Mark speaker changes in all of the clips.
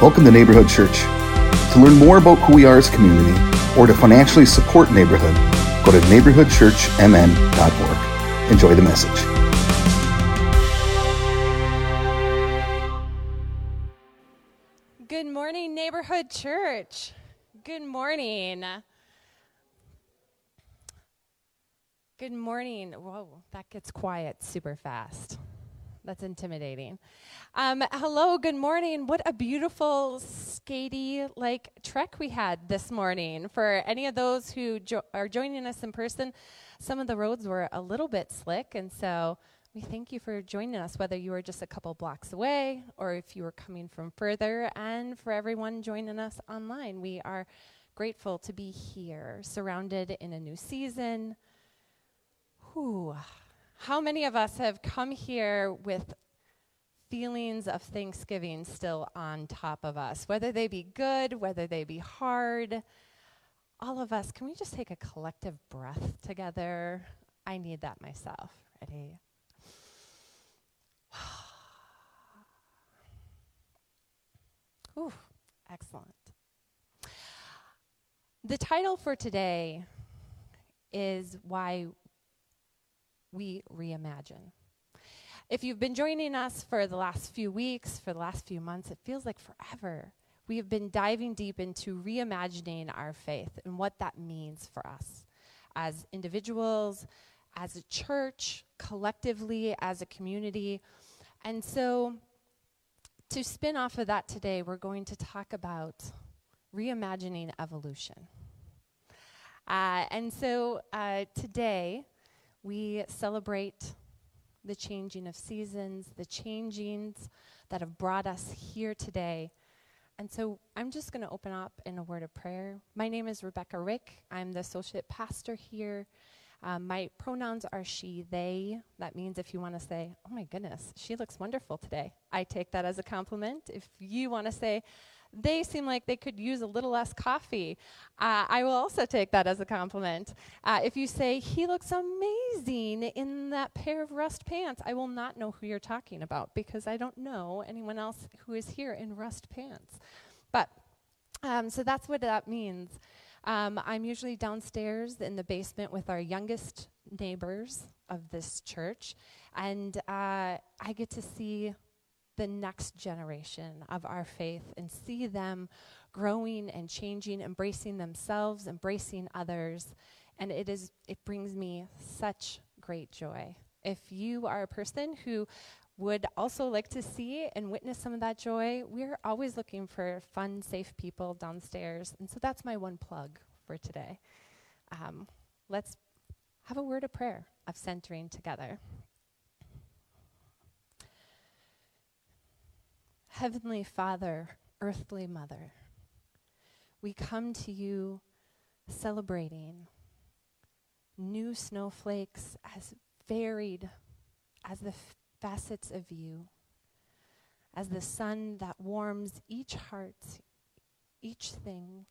Speaker 1: Welcome to Neighborhood Church. To learn more about who we are as community or to financially support Neighborhood, go to neighborhoodchurchmn.org. Enjoy the message.
Speaker 2: Good morning, Neighborhood Church. Good morning. Good morning. Whoa, that gets quiet super fast. That's intimidating. Um, hello, good morning. What a beautiful, skatey like trek we had this morning. For any of those who jo- are joining us in person, some of the roads were a little bit slick, and so we thank you for joining us, whether you were just a couple blocks away or if you were coming from further, and for everyone joining us online. We are grateful to be here, surrounded in a new season Whew. How many of us have come here with feelings of Thanksgiving still on top of us? Whether they be good, whether they be hard. All of us, can we just take a collective breath together? I need that myself. Ready? Ooh, excellent. The title for today is Why we reimagine. If you've been joining us for the last few weeks, for the last few months, it feels like forever. We have been diving deep into reimagining our faith and what that means for us as individuals, as a church, collectively, as a community. And so, to spin off of that today, we're going to talk about reimagining evolution. Uh, and so, uh, today, we celebrate the changing of seasons, the changings that have brought us here today. And so I'm just going to open up in a word of prayer. My name is Rebecca Rick. I'm the associate pastor here. Um, my pronouns are she, they. That means if you want to say, oh my goodness, she looks wonderful today, I take that as a compliment. If you want to say, they seem like they could use a little less coffee. Uh, I will also take that as a compliment. Uh, if you say, he looks amazing in that pair of rust pants, I will not know who you're talking about because I don't know anyone else who is here in rust pants. But, um, so that's what that means. Um, I'm usually downstairs in the basement with our youngest neighbors of this church, and uh, I get to see the next generation of our faith and see them growing and changing, embracing themselves, embracing others. And it is it brings me such great joy. If you are a person who would also like to see and witness some of that joy, we're always looking for fun, safe people downstairs. And so that's my one plug for today. Um, let's have a word of prayer of centering together. Heavenly Father, earthly Mother, we come to you celebrating new snowflakes as varied as the f- facets of you, as the sun that warms each heart, each thing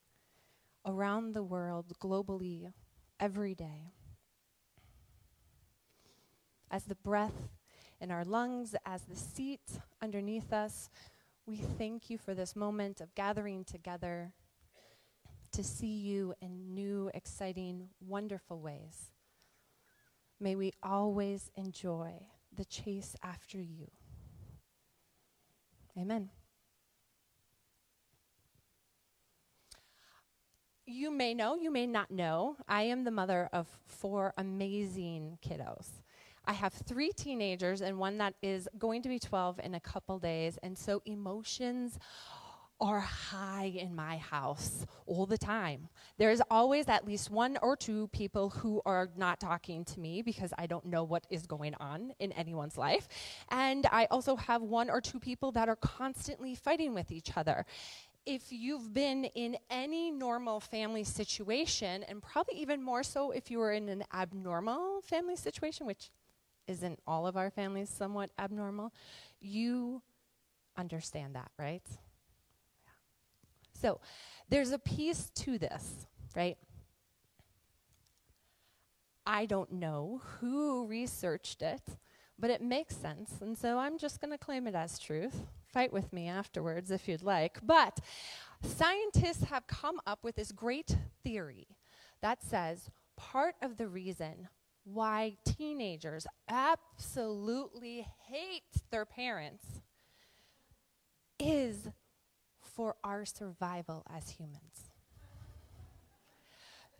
Speaker 2: around the world, globally, every day. As the breath in our lungs, as the seat underneath us, we thank you for this moment of gathering together to see you in new, exciting, wonderful ways. May we always enjoy the chase after you. Amen. You may know, you may not know, I am the mother of four amazing kiddos. I have three teenagers and one that is going to be 12 in a couple days. And so emotions are high in my house all the time. There's always at least one or two people who are not talking to me because I don't know what is going on in anyone's life. And I also have one or two people that are constantly fighting with each other. If you've been in any normal family situation, and probably even more so if you were in an abnormal family situation, which isn't all of our families somewhat abnormal? You understand that, right? Yeah. So there's a piece to this, right? I don't know who researched it, but it makes sense. And so I'm just going to claim it as truth. Fight with me afterwards if you'd like. But scientists have come up with this great theory that says part of the reason why teenagers absolutely hate their parents is for our survival as humans.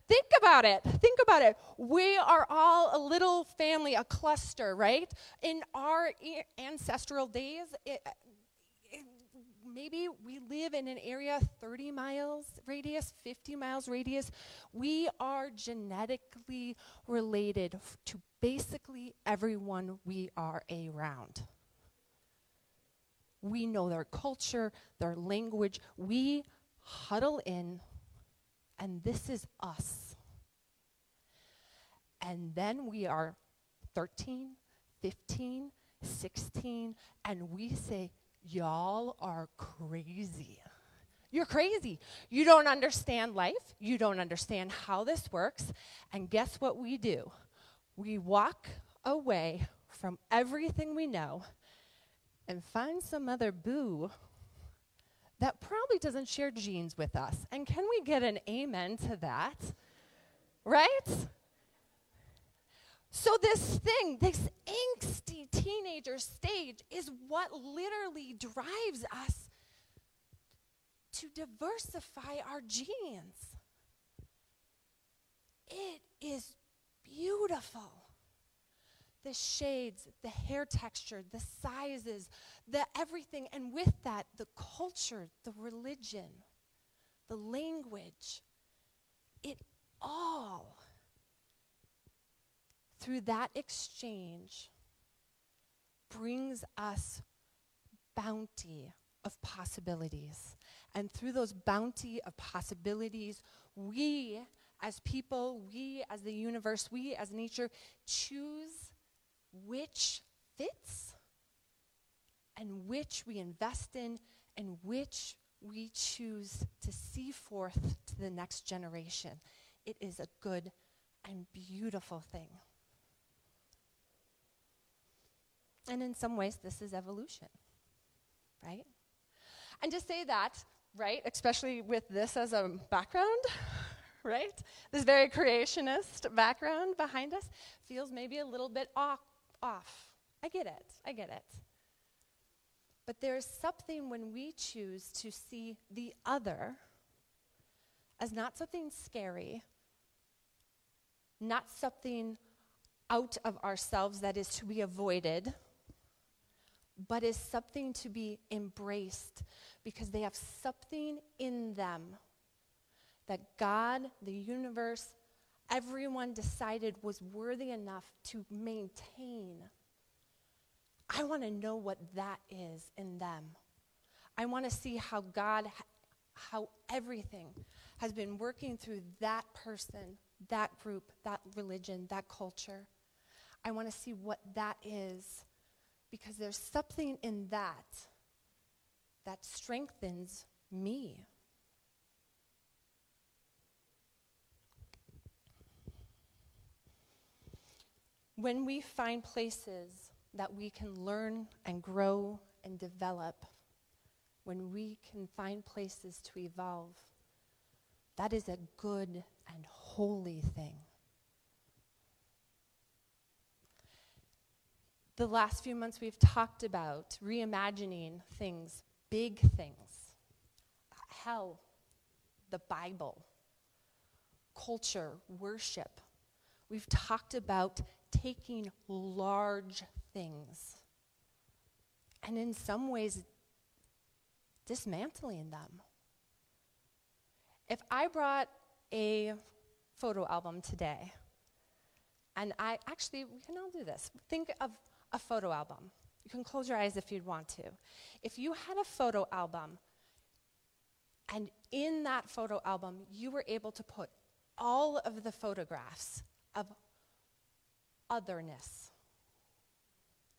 Speaker 2: Think about it. Think about it. We are all a little family, a cluster, right? In our ancestral days, it, maybe we live in an area 30 miles radius, 50 miles radius. We are genetically related f- to basically everyone we are around. We know their culture, their language. We huddle in and this is us. And then we are 13, 15, 16, and we say, Y'all are crazy. You're crazy. You don't understand life. You don't understand how this works. And guess what we do? We walk away from everything we know and find some other boo that probably doesn't share genes with us. And can we get an amen to that? Right? So, this thing, this angsty teenager stage, is what literally drives us to diversify our genes. It is beautiful the shades, the hair texture, the sizes, the everything. And with that, the culture, the religion, the language. It all, through that exchange, brings us bounty of possibilities. And through those bounty of possibilities, we as people, we as the universe, we as nature choose which fits and which we invest in and which we choose to see forth to the next generation. It is a good and beautiful thing. And in some ways, this is evolution, right? And to say that, right, especially with this as a background, right? This very creationist background behind us feels maybe a little bit off off. I get it. I get it. But there's something when we choose to see the other as not something scary, not something out of ourselves that is to be avoided, but is something to be embraced because they have something in them that God, the universe, everyone decided was worthy enough to maintain. I want to know what that is in them. I want to see how God, how everything has been working through that person, that group, that religion, that culture. I want to see what that is because there's something in that that strengthens me. When we find places that we can learn and grow and develop, when we can find places to evolve, that is a good and holy thing. The last few months we've talked about reimagining things, big things, hell, the Bible, culture, worship. We've talked about taking large things and in some ways dismantling them. If I brought a photo album today, and I actually, we can all do this. Think of a photo album. You can close your eyes if you'd want to. If you had a photo album, and in that photo album, you were able to put all of the photographs of otherness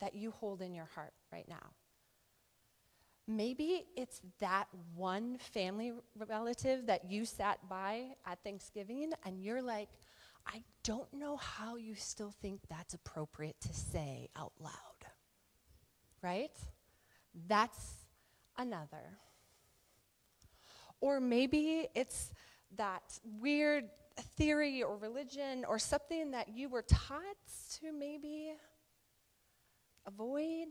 Speaker 2: that you hold in your heart right now. Maybe it's that one family relative that you sat by at Thanksgiving and you're like, I don't know how you still think that's appropriate to say out loud. right? That's another. Or maybe it's that weird theory or religion or something that you were taught to maybe avoid.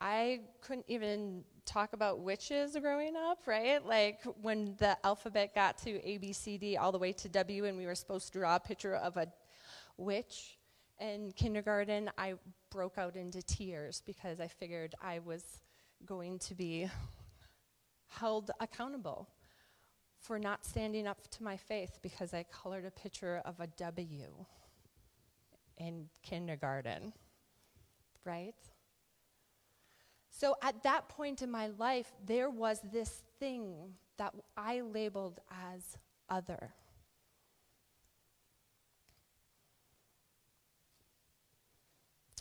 Speaker 2: I couldn't even talk about witches growing up, right? Like when the alphabet got to A, B, C, D, all the way to W, and we were supposed to draw a picture of a witch in kindergarten, I broke out into tears because I figured I was going to be held accountable for not standing up to my faith because I colored a picture of a W in kindergarten, right? So at that point in my life, there was this thing that I labeled as other.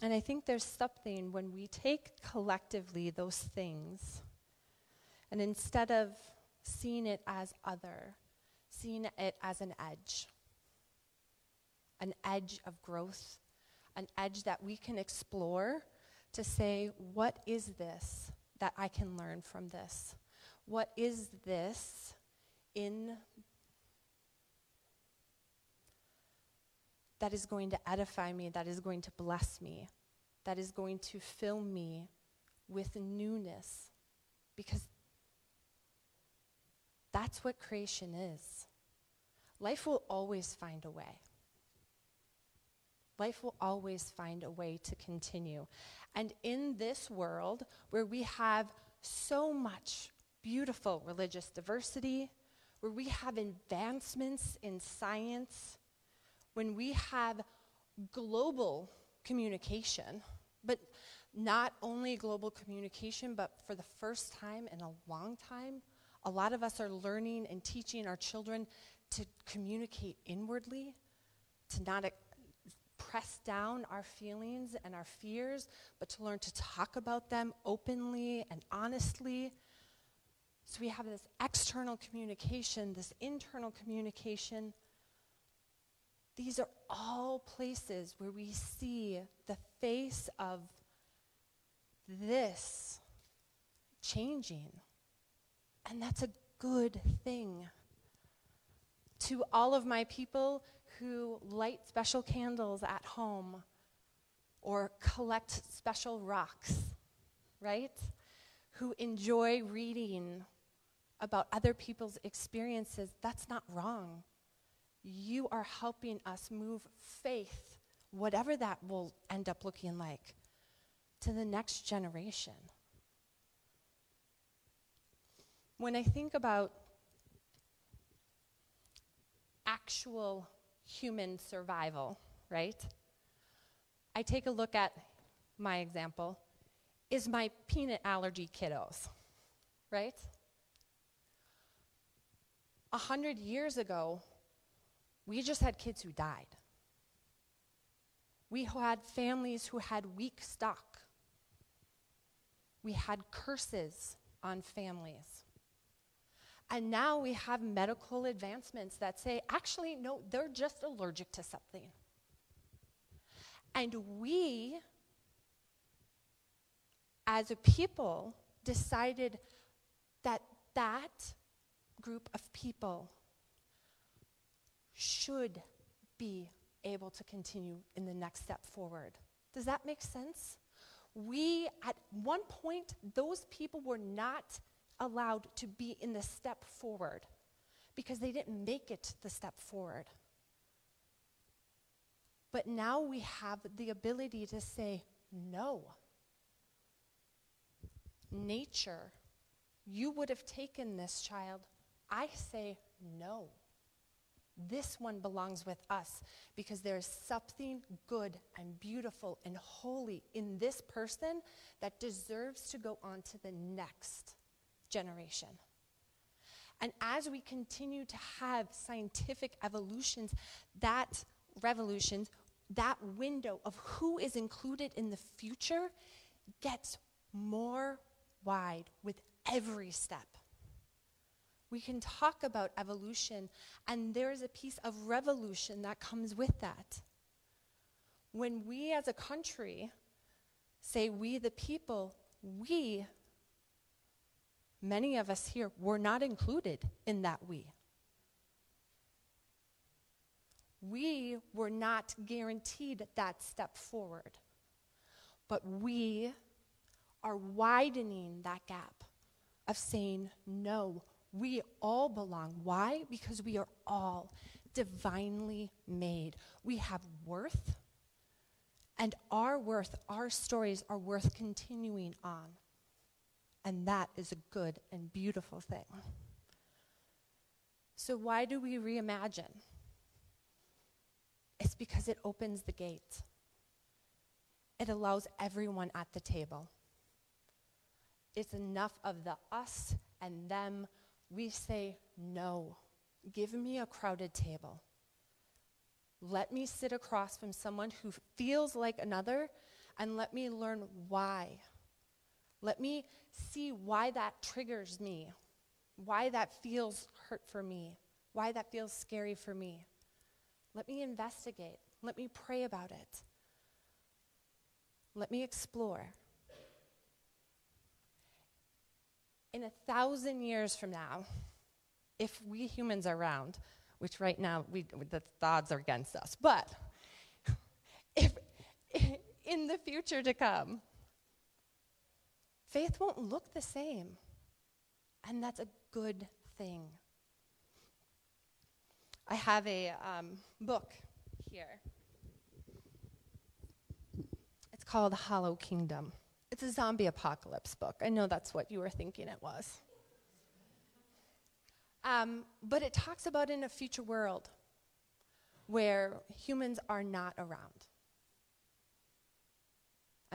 Speaker 2: And I think there's something when we take collectively those things, and instead of seeing it as other, seeing it as an edge, an edge of growth, an edge that we can explore to say, what is this that I can learn from this? What is this in that is going to edify me, that is going to bless me, that is going to fill me with newness? Because that's what creation is. Life will always find a way. Life will always find a way to continue. And in this world where we have so much beautiful religious diversity, where we have advancements in science, when we have global communication, but not only global communication, but for the first time in a long time, a lot of us are learning and teaching our children to communicate inwardly, to not press down our feelings and our fears, but to learn to talk about them openly and honestly. So we have this external communication, this internal communication. These are all places where we see the face of this changing. And that's a good thing. To all of my people who light special candles at home or collect special rocks, right? Who enjoy reading about other people's experiences, that's not wrong. You are helping us move faith, whatever that will end up looking like, to the next generation. When I think about actual human survival, right? I take a look at my example is my peanut allergy kiddos, right? A hundred years ago, we just had kids who died. We had families who had weak stock. We had curses on families. And now we have medical advancements that say, actually, no, they're just allergic to something. And we, as a people, decided that that group of people should be able to continue in the next step forward. Does that make sense? We, at one point, those people were not allowed to be in the step forward because they didn't make it the step forward. But now we have the ability to say, no. Nature, you would have taken this child. I say, no. This one belongs with us because there's something good and beautiful and holy in this person that deserves to go on to the next generation. And as we continue to have scientific evolutions, that revolutions, that window of who is included in the future gets more wide with every step. We can talk about evolution, and there is a piece of revolution that comes with that. When we as a country say, we the people, we, many of us here, were not included in that we. We were not guaranteed that step forward. But we are widening that gap of saying, no, we all belong. Why? Because we are all divinely made. We have worth, and our worth, our stories are worth continuing on. And that is a good and beautiful thing. So, why do we reimagine? It's because it opens the gate. It allows everyone at the table. It's enough of the us and them. We say, no, give me a crowded table. Let me sit across from someone who feels like another and let me learn why. Let me see why that triggers me, why that feels hurt for me, why that feels scary for me. Let me investigate. Let me pray about it. Let me explore. In a thousand years from now, if we humans are around, which right now we, the odds are against us, but if in the future to come, faith won't look the same. And that's a good thing. I have a um, book here. It's called Hollow Kingdom. It's a zombie apocalypse book. I know that's what you were thinking it was. Um, but it talks about in a future world where humans are not around.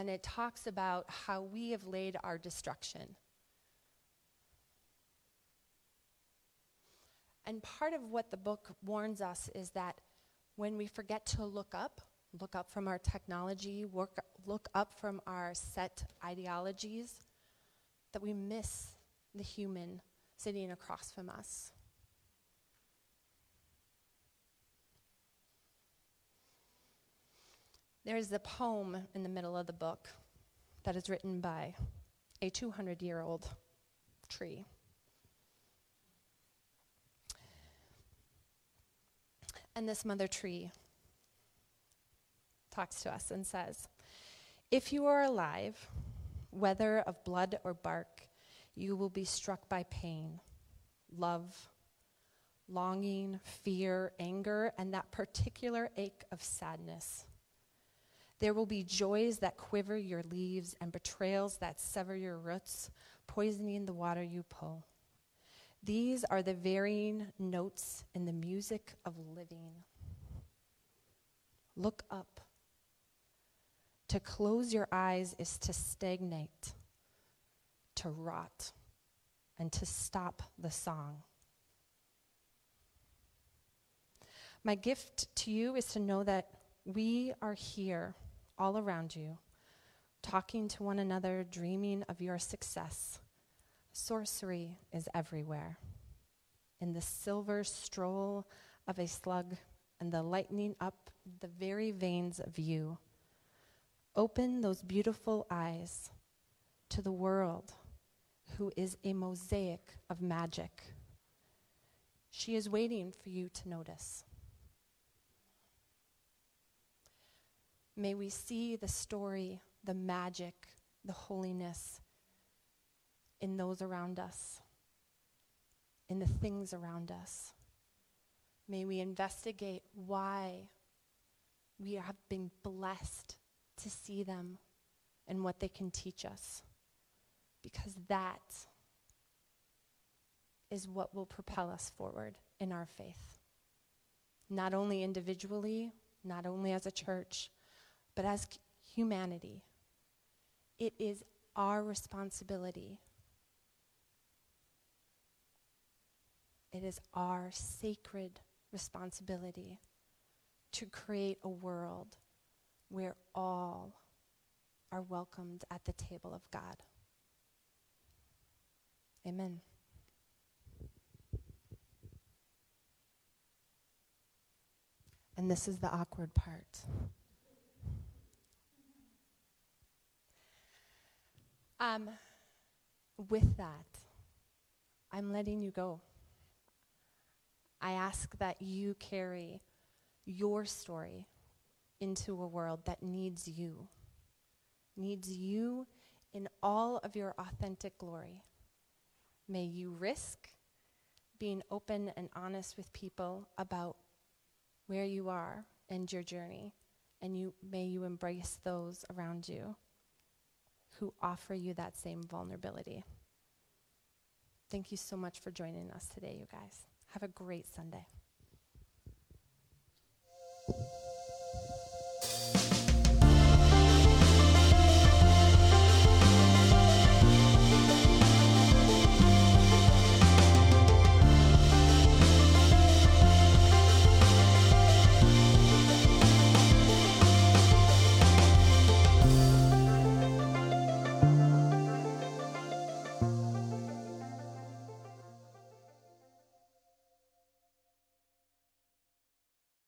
Speaker 2: And it talks about how we have laid our destruction And part of what the book warns us is that when we forget to look up, look up from our technology, work, look up from our set ideologies, that we miss the human sitting across from us. There's a poem in the middle of the book that is written by a 200 year old tree. And this mother tree talks to us and says, If you are alive, whether of blood or bark, you will be struck by pain, love, longing, fear, anger, and that particular ache of sadness. There will be joys that quiver your leaves and betrayals that sever your roots, poisoning the water you pull. These are the varying notes in the music of living. Look up. To close your eyes is to stagnate, to rot, and to stop the song. My gift to you is to know that we are here, all around you, talking to one another, dreaming of your success Sorcery is everywhere. In the silver stroll of a slug and the lightening up the very veins of you. Open those beautiful eyes to the world who is a mosaic of magic. She is waiting for you to notice. May we see the story, the magic, the holiness, in those around us, in the things around us. May we investigate why we have been blessed to see them and what they can teach us. Because that is what will propel us forward in our faith. Not only individually, not only as a church, but as humanity. It is our responsibility It is our sacred responsibility to create a world where all are welcomed at the table of God. Amen. And this is the awkward part. Um, with that, I'm letting you go. I ask that you carry your story into a world that needs you, needs you in all of your authentic glory. May you risk being open and honest with people about where you are and your journey, and you, may you embrace those around you who offer you that same vulnerability. Thank you so much for joining us today, you guys. Have a great Sunday.